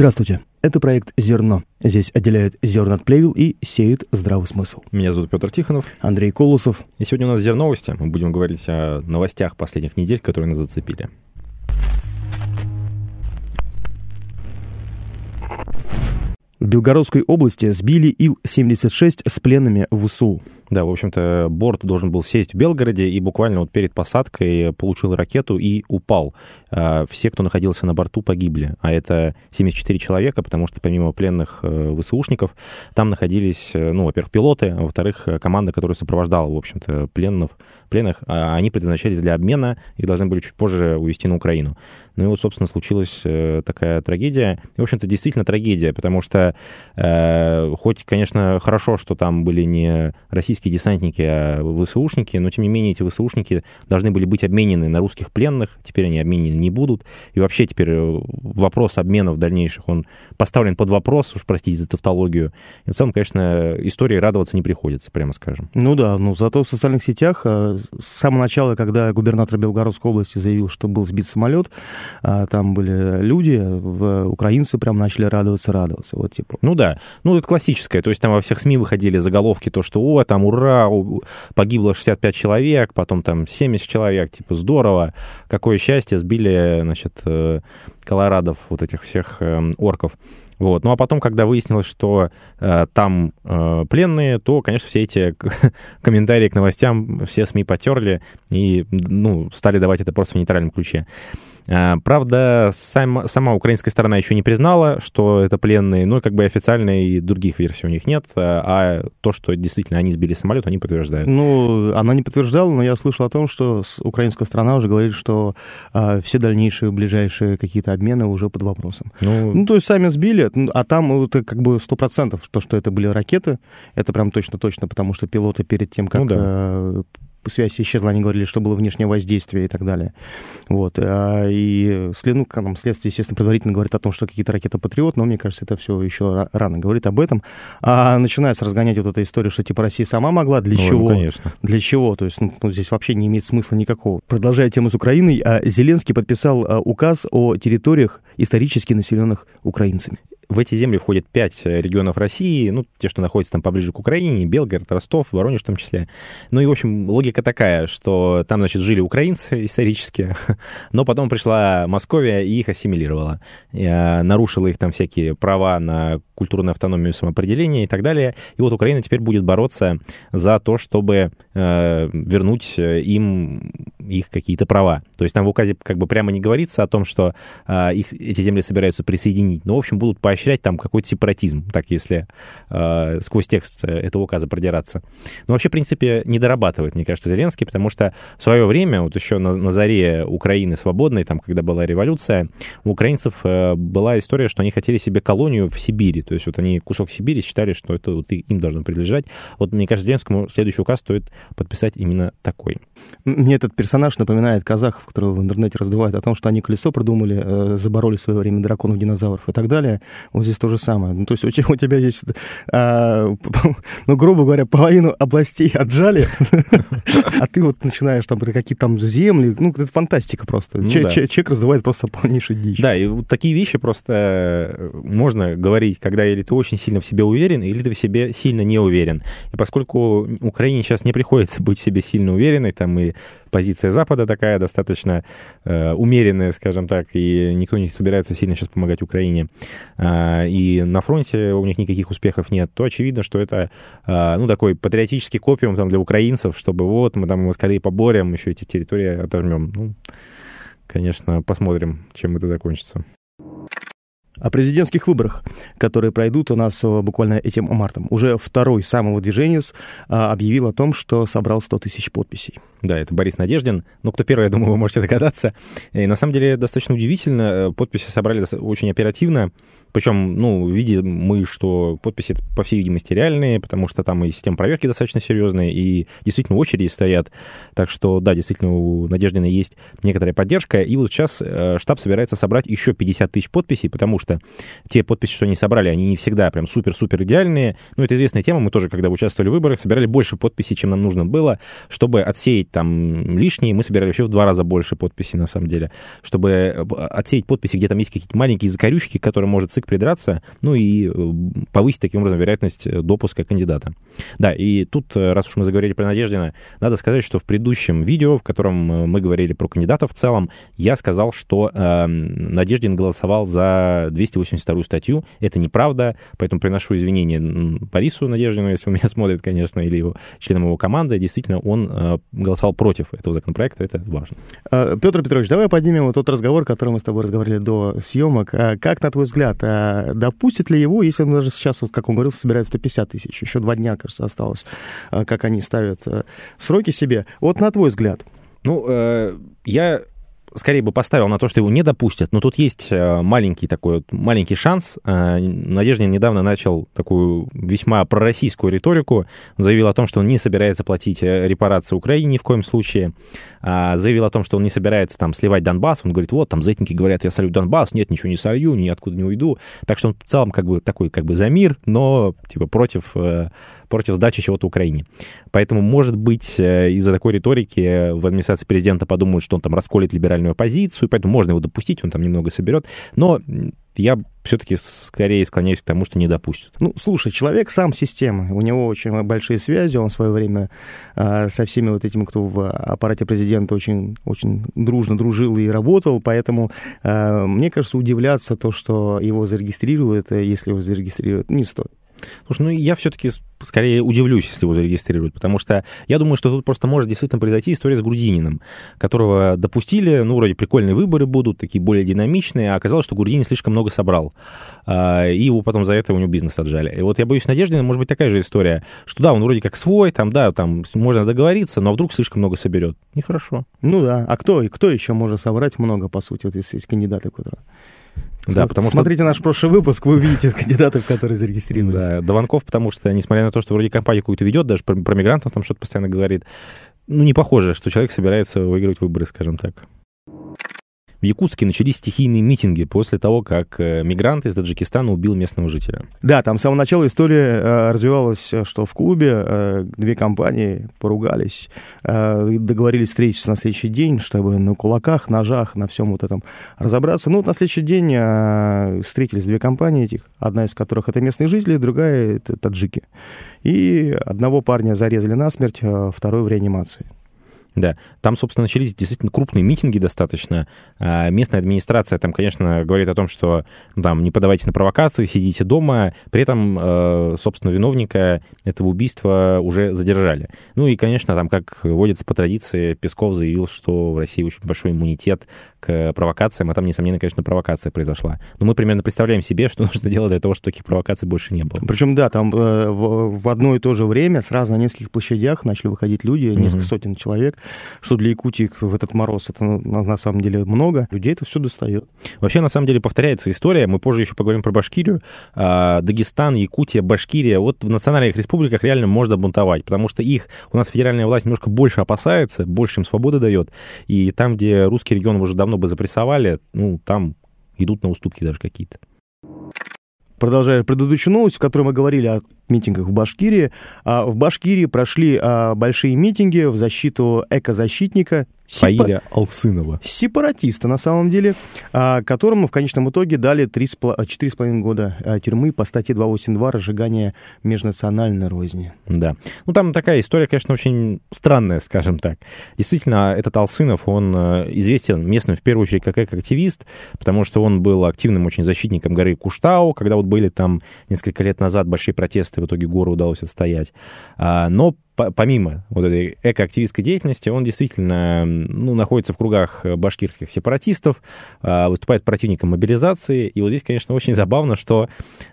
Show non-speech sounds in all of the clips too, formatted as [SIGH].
Здравствуйте. Это проект «Зерно». Здесь отделяют зерна от плевел и сеет здравый смысл. Меня зовут Петр Тихонов. Андрей Колосов. И сегодня у нас «Зерновости». Мы будем говорить о новостях последних недель, которые нас зацепили. В Белгородской области сбили Ил-76 с пленными в ВСУ. Да, в общем-то, борт должен был сесть в Белгороде и буквально вот перед посадкой получил ракету и упал. А, все, кто находился на борту, погибли. А это 74 человека, потому что помимо пленных э, ВСУшников, там находились, э, ну, во-первых, пилоты, а во-вторых, команда, которая сопровождала, в общем-то, пленных. пленных. А они предназначались для обмена, их должны были чуть позже увезти на Украину. Ну и вот, собственно, случилась э, такая трагедия. И, в общем-то, действительно трагедия, потому что э, хоть, конечно, хорошо, что там были не российские десантники, а ВСУшники, но тем не менее эти ВСУшники должны были быть обменены на русских пленных, теперь они обменены не будут. И вообще теперь э, вопрос обменов дальнейших, он поставлен под вопрос, уж простите за тавтологию. И в целом, конечно, истории радоваться не приходится, прямо скажем. Ну да, ну зато в социальных сетях э, с самого начала, когда губернатор Белгородской области заявил, что был сбит самолет, а, там были люди, украинцы прям начали радоваться, радоваться. Вот типа. Ну да, ну это классическое, то есть там во всех СМИ выходили заголовки, то, что о, там ура, погибло 65 человек, потом там 70 человек, типа, здорово, какое счастье, сбили, значит, э, колорадов, вот этих всех э, орков. Вот. Ну а потом, когда выяснилось, что э, там э, пленные, то, конечно, все эти [LAUGHS] комментарии к новостям все СМИ потерли и ну, стали давать это просто в нейтральном ключе. Э, правда, сам, сама украинская сторона еще не признала, что это пленные, ну, как бы официально и других версий у них нет, э, а то, что действительно они сбили самолет, они подтверждают. Ну, она не подтверждала, но я слышал о том, что украинская сторона уже говорит, что а, все дальнейшие, ближайшие какие-то обмены уже под вопросом. Ну, ну то есть сами сбили, а там это как бы сто процентов, то, что это были ракеты, это прям точно-точно, потому что пилоты перед тем, как ну, да. Э, связь исчезла, они говорили, что было внешнее воздействие и так далее. Вот. А, и ну, там, следствие, естественно, предварительно говорит о том, что какие-то ракеты «Патриот», но мне кажется, это все еще рано говорит об этом. А начинается разгонять вот эта история, что типа Россия сама могла, для ну, чего? Ну, конечно. Для чего? То есть ну, ну, здесь вообще не имеет смысла никакого. Продолжая тему с Украиной, а, Зеленский подписал а, указ о территориях исторически населенных украинцами в эти земли входят пять э, регионов России, ну, те, что находятся там поближе к Украине, Белгород, Ростов, Воронеж в том числе. Ну и, в общем, логика такая, что там, значит, жили украинцы [LAUGHS] исторически, [LAUGHS] но потом пришла Московия и их ассимилировала. А, нарушила их там всякие права на культурную автономию самоопределения и так далее. И вот Украина теперь будет бороться за то, чтобы э, вернуть э, им их какие-то права. То есть там в указе как бы прямо не говорится о том, что э, их, эти земли собираются присоединить, но, в общем, будут поощрять там какой-то сепаратизм, так если э, сквозь текст этого указа продираться. Но вообще, в принципе, не дорабатывает, мне кажется, Зеленский, потому что в свое время, вот еще на, на заре Украины свободной, там, когда была революция, у украинцев э, была история, что они хотели себе колонию в Сибири, то есть вот они кусок Сибири считали, что это вот им должно принадлежать. Вот, мне кажется, Зеленскому следующий указ стоит подписать именно такой. Мне этот персонаж напоминает казахов, которые в интернете раздувают о том, что они колесо придумали, э, забороли в свое время драконов, динозавров и так далее. Вот здесь то же самое. Ну, то есть у тебя, у тебя есть, а, [LAUGHS] ну, грубо говоря, половину областей отжали, [LAUGHS] а ты вот начинаешь там какие-то там земли, ну, это фантастика просто. Ну, Человек развивает просто полнейший дичь. Да, и вот такие вещи просто э, можно говорить, когда или ты очень сильно в себе уверен, или ты в себе сильно не уверен. И поскольку Украине сейчас не приходится быть в себе сильно уверенной, там и позиция Запада такая достаточно э, умеренная, скажем так, и никто не собирается сильно сейчас помогать Украине, э, и на фронте у них никаких успехов нет, то очевидно, что это, э, ну, такой патриотический копиум там для украинцев, чтобы вот мы там москалей поборем, еще эти территории отожмем. Ну, конечно, посмотрим, чем это закончится о президентских выборах, которые пройдут у нас э, буквально этим мартом. Уже второй самого движения а, объявил о том, что собрал 100 тысяч подписей. Да, это Борис Надеждин. Ну, кто первый, я думаю, вы можете догадаться. И на самом деле достаточно удивительно. Э, подписи собрали очень оперативно. Причем, ну, видим мы, что подписи, по всей видимости, реальные, потому что там и система проверки достаточно серьезная, и действительно очереди стоят. Так что, да, действительно, у Надеждина есть некоторая поддержка. И вот сейчас э, штаб собирается собрать еще 50 тысяч подписей, потому что те подписи, что они собрали, они не всегда прям супер-супер идеальные. Ну, это известная тема. Мы тоже, когда участвовали в выборах, собирали больше подписей, чем нам нужно было, чтобы отсеять там лишние, мы собирали вообще в два раза больше подписей, на самом деле, чтобы э, отсеять подписи, где там есть какие-то маленькие закорючки, которые может встык придраться, ну и э, повысить таким образом вероятность допуска кандидата. Да, и тут, раз уж мы заговорили про Надеждина, надо сказать, что в предыдущем видео, в котором мы говорили про кандидатов в целом, я сказал, что э, Надеждин голосовал за 282 статью. Это неправда, поэтому приношу извинения Борису Надеждину, если он [LAUGHS] меня смотрит, конечно, или его, членам его команды. Действительно, он э, голосовал против этого законопроекта, это важно. Петр Петрович, давай поднимем вот тот разговор, который мы с тобой разговаривали до съемок. Как, на твой взгляд, допустит ли его, если он даже сейчас, вот, как он говорил, собирает 150 тысяч, еще два дня, кажется, осталось, как они ставят сроки себе. Вот на твой взгляд. Ну, э, я скорее бы поставил на то, что его не допустят, но тут есть э, маленький такой маленький шанс. Э, Надеждин недавно начал такую весьма пророссийскую риторику, заявил о том, что он не собирается платить э, репарации Украине ни в коем случае, а, заявил о том, что он не собирается там сливать Донбасс, он говорит, вот, там зетники говорят, я солю Донбасс, нет, ничего не солью, ниоткуда не уйду, так что он в целом как бы такой как бы за мир, но типа против, против сдачи чего-то Украине. Поэтому, может быть, из-за такой риторики в администрации президента подумают, что он там расколет либеральную либеральную оппозицию, поэтому можно его допустить, он там немного соберет. Но я все-таки скорее склоняюсь к тому, что не допустят. Ну, слушай, человек сам система, у него очень большие связи, он в свое время э, со всеми вот этими, кто в аппарате президента очень, очень дружно дружил и работал, поэтому э, мне кажется, удивляться то, что его зарегистрируют, э, если его зарегистрируют, не стоит. Слушай, ну я все-таки скорее удивлюсь, если его зарегистрируют, потому что я думаю, что тут просто может действительно произойти история с Грудининым, которого допустили, ну, вроде прикольные выборы будут, такие более динамичные, а оказалось, что Грудинин слишком много собрал, а, и его потом за это у него бизнес отжали. И вот я боюсь, Надеждина может быть такая же история, что да, он вроде как свой, там, да, там можно договориться, но вдруг слишком много соберет. Нехорошо. Ну да, а кто, кто еще может собрать много, по сути, вот если есть кандидаты, которые... Да, потому Смотрите что... наш прошлый выпуск, вы увидите [LAUGHS] кандидатов, которые зарегистрировались. Да, Дованков, потому что, несмотря на то, что вроде компанию какую-то ведет, даже про, про мигрантов там что-то постоянно говорит, ну, не похоже, что человек собирается выигрывать выборы, скажем так. В Якутске начались стихийные митинги после того, как э, мигрант из Таджикистана убил местного жителя. Да, там с самого начала история э, развивалась, э, что в клубе две компании поругались, договорились встретиться на следующий день, чтобы на кулаках, ножах, на всем вот этом разобраться. Ну, вот на следующий день встретились две компании этих, одна из которых это местные жители, другая это таджики. И одного парня зарезали насмерть, второй в реанимации. Да, там, собственно, начались действительно крупные митинги достаточно. А, местная администрация там, конечно, говорит о том, что ну, там не подавайте на провокации, сидите дома. При этом, э, собственно, виновника этого убийства уже задержали. Ну и, конечно, там, как водится по традиции, Песков заявил, что в России очень большой иммунитет к провокациям, а там, несомненно, конечно, провокация произошла. Но мы примерно представляем себе, что [LAUGHS] нужно делать для того, чтобы таких провокаций больше не было. Причем, да, там э, в, в одно и то же время сразу на нескольких площадях начали выходить люди, несколько mm-hmm. сотен человек, что для Якутии в этот мороз это на, на самом деле много. Людей это все достает. Вообще, на самом деле, повторяется история. Мы позже еще поговорим про Башкирию. А, Дагестан, Якутия, Башкирия. Вот в национальных республиках реально можно бунтовать, потому что их у нас федеральная власть немножко больше опасается, больше им свободы дает. И там, где русский регион уже давно бы запрессовали, ну, там идут на уступки даже какие-то. Продолжая предыдущую новость, в которой мы говорили о митингах в Башкирии. А в Башкирии прошли а, большие митинги в защиту экозащитника Фаиля Алсынова. Сепаратиста, на самом деле, а, которому в конечном итоге дали 4,5 года а, тюрьмы по статье 282 «Разжигание межнациональной розни». Да. Ну, там такая история, конечно, очень странная, скажем так. Действительно, этот Алсынов, он а, известен местным, в первую очередь, как эко-активист, потому что он был активным очень защитником горы Куштау, когда вот были там несколько лет назад большие протесты в итоге гору удалось отстоять. А, но помимо вот этой экоактивистской деятельности, он действительно ну, находится в кругах башкирских сепаратистов, а, выступает противником мобилизации. И вот здесь, конечно, очень забавно, что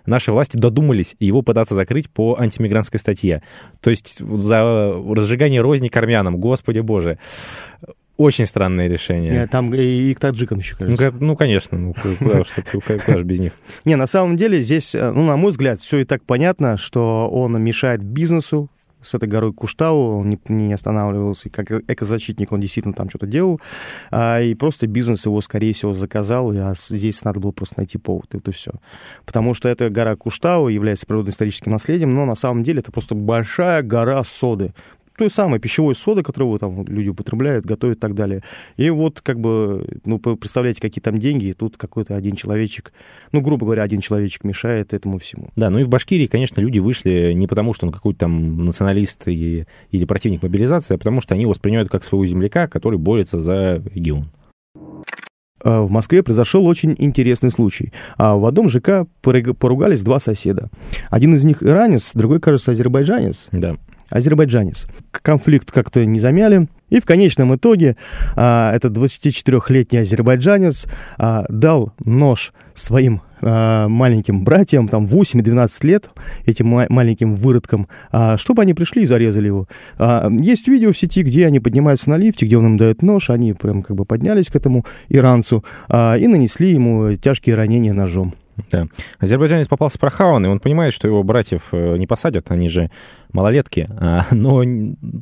наши власти додумались его пытаться закрыть по антимигрантской статье. То есть за разжигание розни к армянам, господи боже. Очень странное решение. Нет, там и, к таджикам еще, кажется. Ну, ну конечно, ну, куда, куда, куда же без них. Не, на самом деле здесь, э, ну, на мой взгляд, все и так понятно, что он мешает бизнесу, с этой горой Куштау, он не, не останавливался, как экозащитник он действительно там что-то делал, а, и просто бизнес его, скорее всего, заказал, а здесь надо было просто найти повод, и это все. Потому что эта гора Куштау является природно-историческим наследием, но на самом деле это просто большая гора соды, той самой пищевой соды, которую там люди употребляют, готовят и так далее. И вот как бы, ну, представляете, какие там деньги, и тут какой-то один человечек, ну, грубо говоря, один человечек мешает этому всему. Да, ну и в Башкирии, конечно, люди вышли не потому, что он какой-то там националист и, или противник мобилизации, а потому что они воспринимают как своего земляка, который борется за регион. А, в Москве произошел очень интересный случай. А, в одном ЖК поругались два соседа. Один из них иранец, другой, кажется, азербайджанец. Да. Азербайджанец. Конфликт как-то не замяли. И в конечном итоге а, этот 24-летний азербайджанец а, дал нож своим а, маленьким братьям, там 8 и 12 лет, этим ма- маленьким выродкам, а, чтобы они пришли и зарезали его. А, есть видео в сети, где они поднимаются на лифте, где он им дает нож, они прям как бы поднялись к этому иранцу а, и нанесли ему тяжкие ранения ножом. Да. Азербайджанец попался прохаванный, он понимает, что его братьев э, не посадят, они же малолетки, а, [LAUGHS] но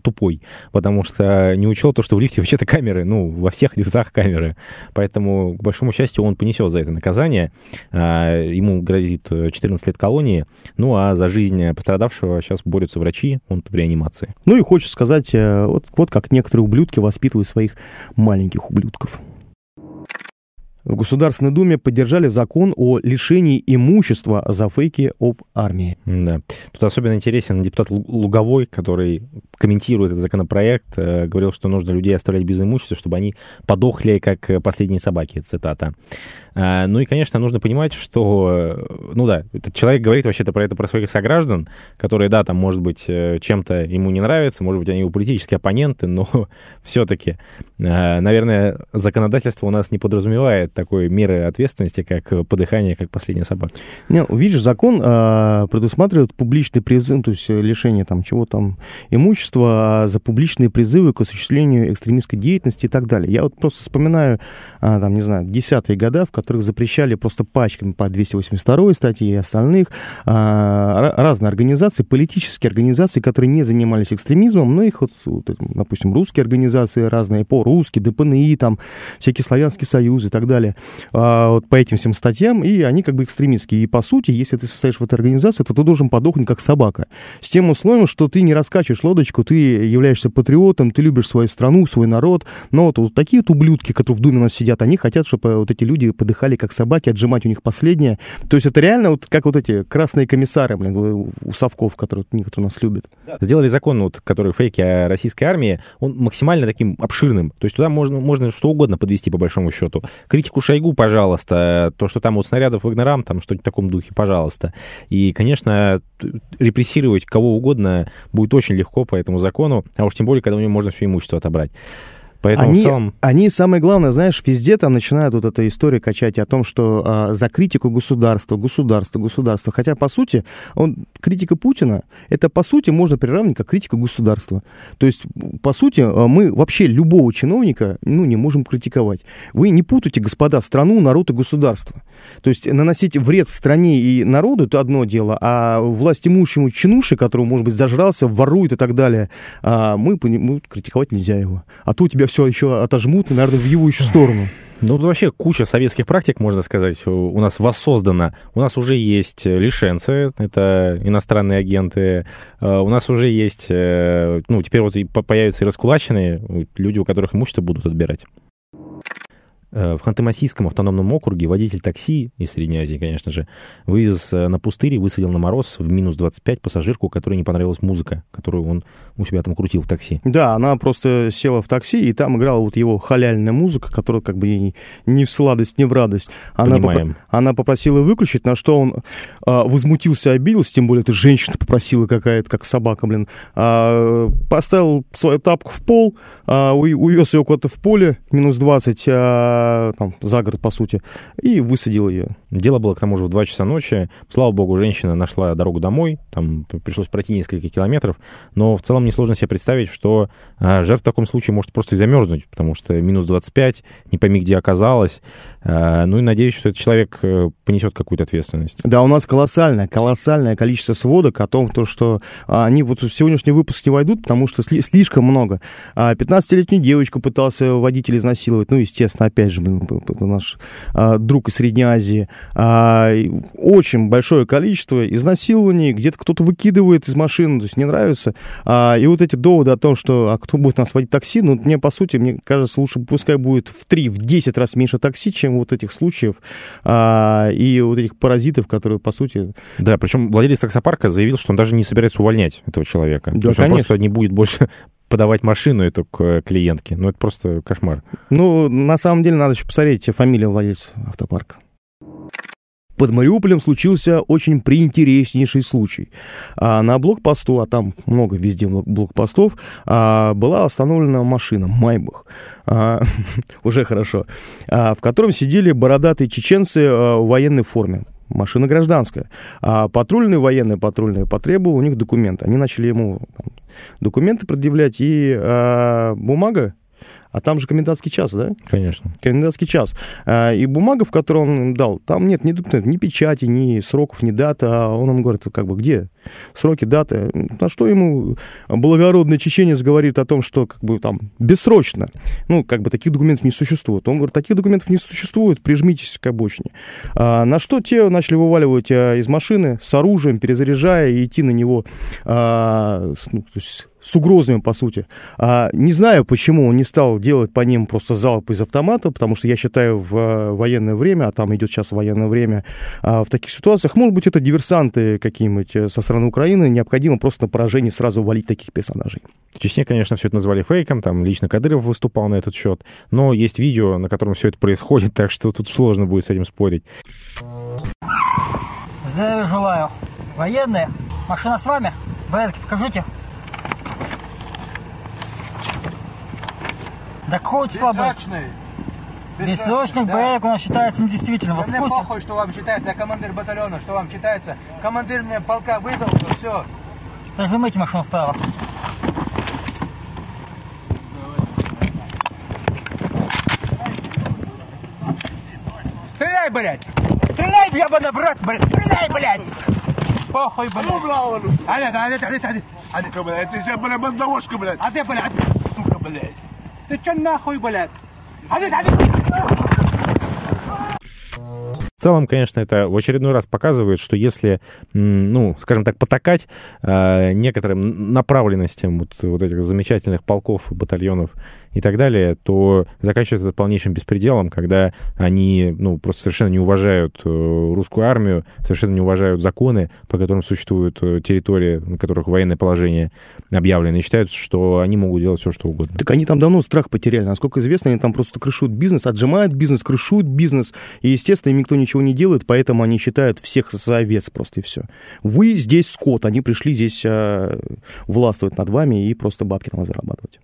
тупой, потому что не учел то, что в лифте вообще-то камеры, ну, во всех лифтах камеры. Поэтому, к большому счастью, он понесет за это наказание. А, ему грозит 14 лет колонии, ну, а за жизнь пострадавшего сейчас борются врачи, он в реанимации. Ну и хочется сказать, э, вот, вот как некоторые ублюдки воспитывают своих маленьких ублюдков в Государственной Думе поддержали закон о лишении имущества за фейки об армии. Да. Тут особенно интересен депутат Луговой, который комментирует этот законопроект, э, говорил, что нужно людей оставлять без имущества, чтобы они подохли, как последние собаки, цитата. Э, ну и, конечно, нужно понимать, что, э, ну да, этот человек говорит вообще-то про это про своих сограждан, которые, да, там, может быть, чем-то ему не нравится, может быть, они его политические оппоненты, но [LAUGHS] все-таки, наверное, законодательство у нас не подразумевает такой меры ответственности, как подыхание, как последняя собака. Не, видишь, закон э, предусматривает публичный призыв, то есть лишение там чего там имущества а за публичные призывы к осуществлению экстремистской деятельности и так далее. Я вот просто вспоминаю, э, там, не знаю, десятые года, в которых запрещали просто пачками по 282 статье и остальных э, разные организации, политические организации, которые не занимались экстремизмом, но их, вот, вот, допустим, русские организации разные, по-русски, ДПНИ, там, всякие славянские союзы и так далее а, вот по этим всем статьям, и они как бы экстремистские. И по сути, если ты состоишь в этой организации, то ты должен подохнуть как собака. С тем условием, что ты не раскачиваешь лодочку, ты являешься патриотом, ты любишь свою страну, свой народ. Но вот, вот такие вот ублюдки, которые в Думе у нас сидят, они хотят, чтобы вот эти люди подыхали как собаки, отжимать у них последнее. То есть это реально вот как вот эти красные комиссары, блин, у совков, которые некоторые у нас любят. Сделали закон, вот, который фейки о российской армии, он максимально таким обширным. То есть туда можно, можно что угодно подвести по большому счету. Критику Шойгу, пожалуйста, то, что там вот снарядов Вагнерам, там что-нибудь в таком духе, пожалуйста. И, конечно, репрессировать кого угодно будет очень легко по этому закону, а уж тем более, когда у него можно все имущество отобрать. Поэтому они, целом... они, самое главное, знаешь, везде там начинают вот эта история качать о том, что а, за критику государства, государства, государства. Хотя, по сути, он, критика Путина, это, по сути, можно приравнивать как критика государства. То есть, по сути, а, мы вообще любого чиновника, ну, не можем критиковать. Вы не путайте, господа, страну, народ и государство. То есть, наносить вред стране и народу, это одно дело, а власть имущему чинуши, который, может быть, зажрался, ворует и так далее, а, мы, мы критиковать нельзя его. А то у тебя все еще отожмут, наверное, в его еще сторону. Ну, вообще куча советских практик, можно сказать, у нас воссоздана. У нас уже есть лишенцы, это иностранные агенты. Э, у нас уже есть, э, ну, теперь вот появятся и раскулаченные, люди, у которых имущество будут отбирать. Э, в Ханты-Мансийском автономном округе водитель такси из Средней Азии, конечно же, вывез э, на пустырь и высадил на мороз в минус 25 пассажирку, которой не понравилась музыка, которую он у себя там крутил в такси. Да, она просто села в такси, и там играла вот его халяльная музыка, которая как бы ей ни в сладость, ни в радость. Она, Понимаем. Поп- она попросила выключить, на что он а, возмутился, обиделся, тем более это женщина попросила какая-то, как собака, блин. А, поставил свою тапку в пол, а, увез ее куда-то в поле, минус 20, а, там, за город, по сути, и высадил ее. Дело было, к тому же, в 2 часа ночи. Слава богу, женщина нашла дорогу домой, там пришлось пройти несколько километров, но в целом несложно себе представить, что а, жертва в таком случае может просто и замерзнуть, потому что минус 25, не пойми, где оказалась. А, ну и надеюсь, что этот человек э, понесет какую-то ответственность. Да, у нас колоссальное, колоссальное количество сводок о том, то, что они вот в сегодняшний выпуск не войдут, потому что слишком много. 15-летнюю девочку пытался водитель изнасиловать, ну, естественно, опять опять же, наш а, друг из Средней Азии, а, очень большое количество изнасилований, где-то кто-то выкидывает из машины, то есть не нравится. А, и вот эти доводы о том, что а кто будет нас водить такси, ну, мне, по сути, мне кажется, лучше пускай будет в 3, в 10 раз меньше такси, чем вот этих случаев а, и вот этих паразитов, которые, по сути... Да, причем владелец таксопарка заявил, что он даже не собирается увольнять этого человека. Да, То есть конечно. он просто не будет больше подавать машину эту к клиентке. Ну, это просто кошмар. Ну, на самом деле, надо еще посмотреть фамилию владельца автопарка. Под Мариуполем случился очень приинтереснейший случай. А на блокпосту, а там много везде блокпостов, а, была остановлена машина «Майбах». А, [LAUGHS] уже хорошо. А, в котором сидели бородатые чеченцы а, в военной форме машина гражданская. А патрульные военные патрульные потребовали у них документы. Они начали ему там, документы предъявлять, и а, бумага а там же комендантский час, да? Конечно. Комендантский час. А, и бумага, в которой он дал, там нет ни, ни печати, ни сроков, ни даты. А он ему говорит, как бы, где сроки, даты? На что ему благородный чеченец говорит о том, что как бы там бессрочно. Ну, как бы таких документов не существует. Он говорит, таких документов не существует, прижмитесь к обочине. А, на что те начали вываливать а, из машины с оружием, перезаряжая и идти на него а, ну, то есть с угрозами, по сути. А, не знаю, почему он не стал делать по ним просто залп из автомата, потому что я считаю, в а, военное время, а там идет сейчас военное время, а, в таких ситуациях, может быть, это диверсанты какие-нибудь э, со стороны Украины, необходимо просто на поражение сразу валить таких персонажей. В Чечне, конечно, все это назвали фейком, там лично Кадыров выступал на этот счет, но есть видео, на котором все это происходит, [LAUGHS] так что тут сложно будет с этим спорить. Здравия желаю. Военные, машина с вами? Порядке, покажите. Да хоть слабый. Бессрочный БР у нас считается недействительным. Вот мне похуй, что вам считается, я командир батальона, что вам считается. Командир мне полка выдал, то все. Нажимайте машину вправо. Стреляй, блядь! Стреляй, ебаный брат, блядь! Стреляй, блядь! Похуй, блядь! Ну, браво! Алет, алет, алет, алет! Сука, блядь, ты же, блядь, бандовошка, блядь! А ты, блядь! Сука, блядь! Ты чё нахуй, блядь? В целом, конечно, это в очередной раз показывает, что если, ну, скажем так, потакать э, некоторым направленностям вот, вот этих замечательных полков, батальонов и так далее, то заканчивается это полнейшим беспределом, когда они, ну, просто совершенно не уважают э, русскую армию, совершенно не уважают законы, по которым существуют э, территории, на которых военное положение объявлено, и считают, что они могут делать все, что угодно. Так они там давно страх потеряли. Насколько известно, они там просто крышуют бизнес, отжимают бизнес, крышуют бизнес, и, естественно, им никто ничего ничего не делают, поэтому они считают всех за вес просто и все. Вы здесь скот, они пришли здесь э, властвовать над вами и просто бабки вас зарабатывать.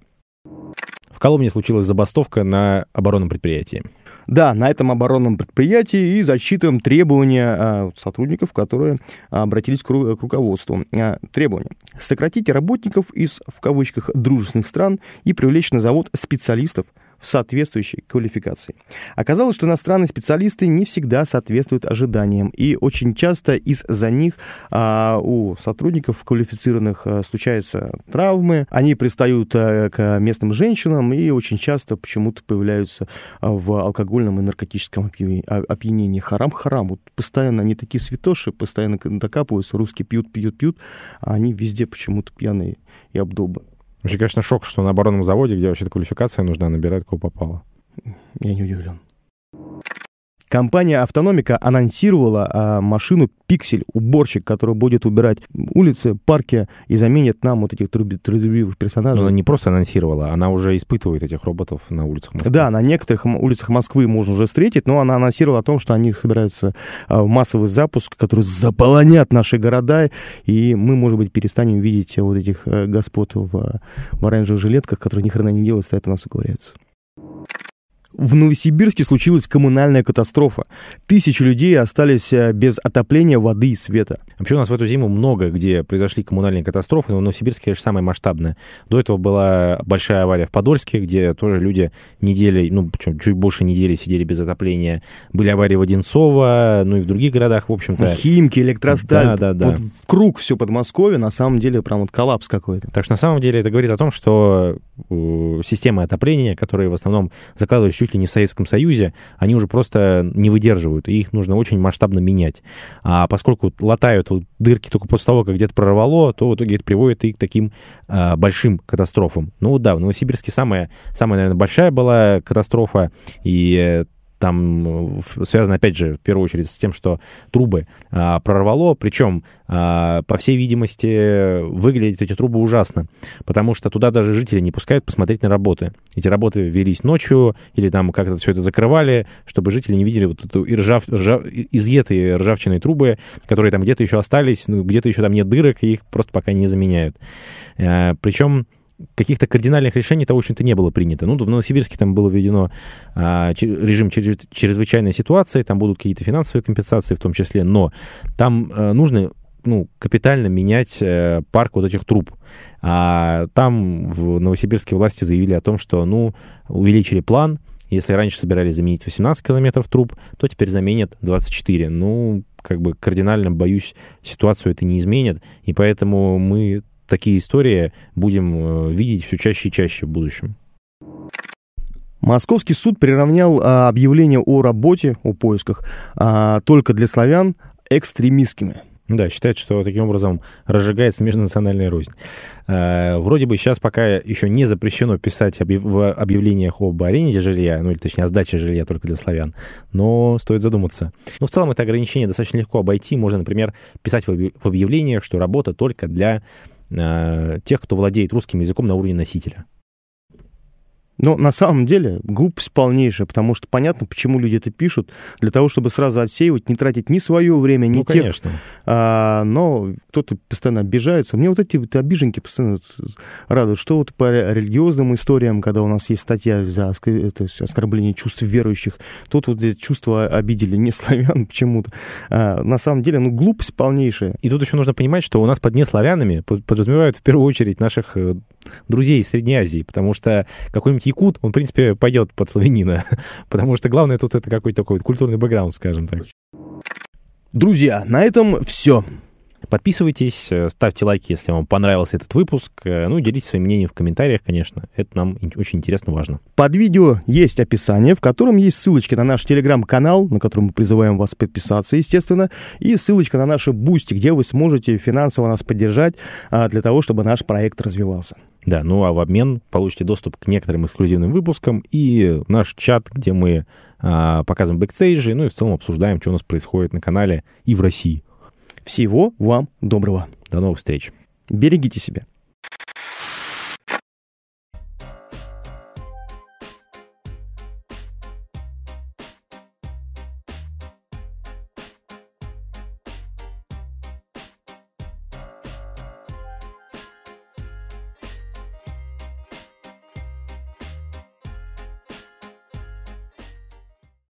В Коломне случилась забастовка на оборонном предприятии. Да, на этом оборонном предприятии и зачитываем требования а, сотрудников, которые обратились к руководству. А, требования. Сократите работников из, в кавычках, дружественных стран и привлечь на завод специалистов, соответствующей квалификации. Оказалось, что иностранные специалисты не всегда соответствуют ожиданиям, и очень часто из-за них а, у сотрудников квалифицированных а, случаются травмы, они пристают а, к местным женщинам и очень часто почему-то появляются а, в алкогольном и наркотическом опьянении. Харам-харам, вот постоянно они такие святоши, постоянно докапываются, русские пьют, пьют, пьют, а они везде почему-то пьяные и обдолбы. Вообще, конечно, шок, что на оборонном заводе, где вообще квалификация нужна, набирать кого попало. Я не удивлен. Компания «Автономика» анонсировала а, машину «Пиксель», уборщик, который будет убирать улицы, парки и заменит нам вот этих трудолюбивых персонажей. Но она не просто анонсировала, она уже испытывает этих роботов на улицах Москвы. Да, на некоторых улицах Москвы можно уже встретить, но она анонсировала о том, что они собираются а, в массовый запуск, который заполонят наши города, и мы, может быть, перестанем видеть вот этих э, господ в, в оранжевых жилетках, которые ни хрена не делают, стоят у нас уговорятся. В Новосибирске случилась коммунальная катастрофа. Тысячи людей остались э, без отопления, воды и света. Вообще у нас в эту зиму много где произошли коммунальные катастрофы, но в Новосибирске, конечно, самая масштабная. До этого была большая авария в Подольске, где тоже люди недели, ну, причем чуть больше недели сидели без отопления. Были аварии в Одинцово, ну и в других городах, в общем-то. Химки, электросталь. Да, да, да. Вот круг все Подмосковье, на самом деле, прям вот коллапс какой-то. Так что на самом деле это говорит о том, что системы отопления, которые в основном закладывались чуть ли не в Советском Союзе, они уже просто не выдерживают, и их нужно очень масштабно менять. А поскольку латают вот дырки только после того, как где-то прорвало, то в итоге это приводит и к таким а, большим катастрофам. Ну да, в Новосибирске самая, самая, наверное, большая была катастрофа, и там э, связано, опять же, в первую очередь с тем, что трубы а, прорвало, причем, а, по всей видимости, выглядят эти трубы ужасно, потому что туда даже жители не пускают посмотреть на работы. Эти работы велись ночью или там как-то все это закрывали, чтобы жители не видели вот эту и ржав, ржав, изъетые ржавчиной трубы, которые там где-то еще остались, ну, где-то еще там нет дырок, и их просто пока не заменяют. А, причем каких-то кардинальных решений того, в общем-то, не было принято. Ну, в Новосибирске там было введено а, режим чрезвычайной ситуации, там будут какие-то финансовые компенсации в том числе, но там а, нужно ну, капитально менять э, парк вот этих труб. А там в Новосибирске власти заявили о том, что, ну, увеличили план, если раньше собирались заменить 18 километров труб, то теперь заменят 24. Ну, как бы кардинально, боюсь, ситуацию это не изменит, и поэтому мы такие истории будем э, видеть все чаще и чаще в будущем. Московский суд приравнял а, объявление о работе, о поисках, а, только для славян экстремистскими. Да, считает, что таким образом разжигается межнациональная рознь. Э, вроде бы сейчас пока еще не запрещено писать объяв... в объявлениях об аренде жилья, ну или точнее о сдаче жилья только для славян, но стоит задуматься. Но в целом это ограничение достаточно легко обойти. Можно, например, писать в объявлениях, что работа только для тех, кто владеет русским языком на уровне носителя. Но на самом деле глупость полнейшая, потому что понятно, почему люди это пишут, для того, чтобы сразу отсеивать, не тратить ни свое время, ни ну, тех. Конечно. А, но кто-то постоянно обижается. Мне вот эти вот обиженки постоянно радуют, что вот по религиозным историям, когда у нас есть статья за это, оскорбление чувств верующих, тут вот чувства обидели не славян [LAUGHS] почему-то. А, на самом деле, ну, глупость полнейшая. И тут еще нужно понимать, что у нас под неславянами подразумевают в первую очередь наших э, друзей из Средней Азии, потому что какой-нибудь якут, он, в принципе, пойдет под славянина, [LAUGHS] потому что главное тут это какой-то такой культурный бэкграунд, скажем так. Друзья, на этом все. Подписывайтесь, э, ставьте лайки, если вам понравился этот выпуск. Э, ну и делитесь своим мнением в комментариях, конечно. Это нам очень интересно, важно. Под видео есть описание, в котором есть ссылочки на наш телеграм-канал, на который мы призываем вас подписаться, естественно, и ссылочка на наши Boosty, где вы сможете финансово нас поддержать а, для того, чтобы наш проект развивался. Да, ну а в обмен получите доступ к некоторым эксклюзивным выпускам и наш чат, где мы а, показываем бэкстейджи, ну и в целом обсуждаем, что у нас происходит на канале и в России. Всего вам доброго. До новых встреч. Берегите себя.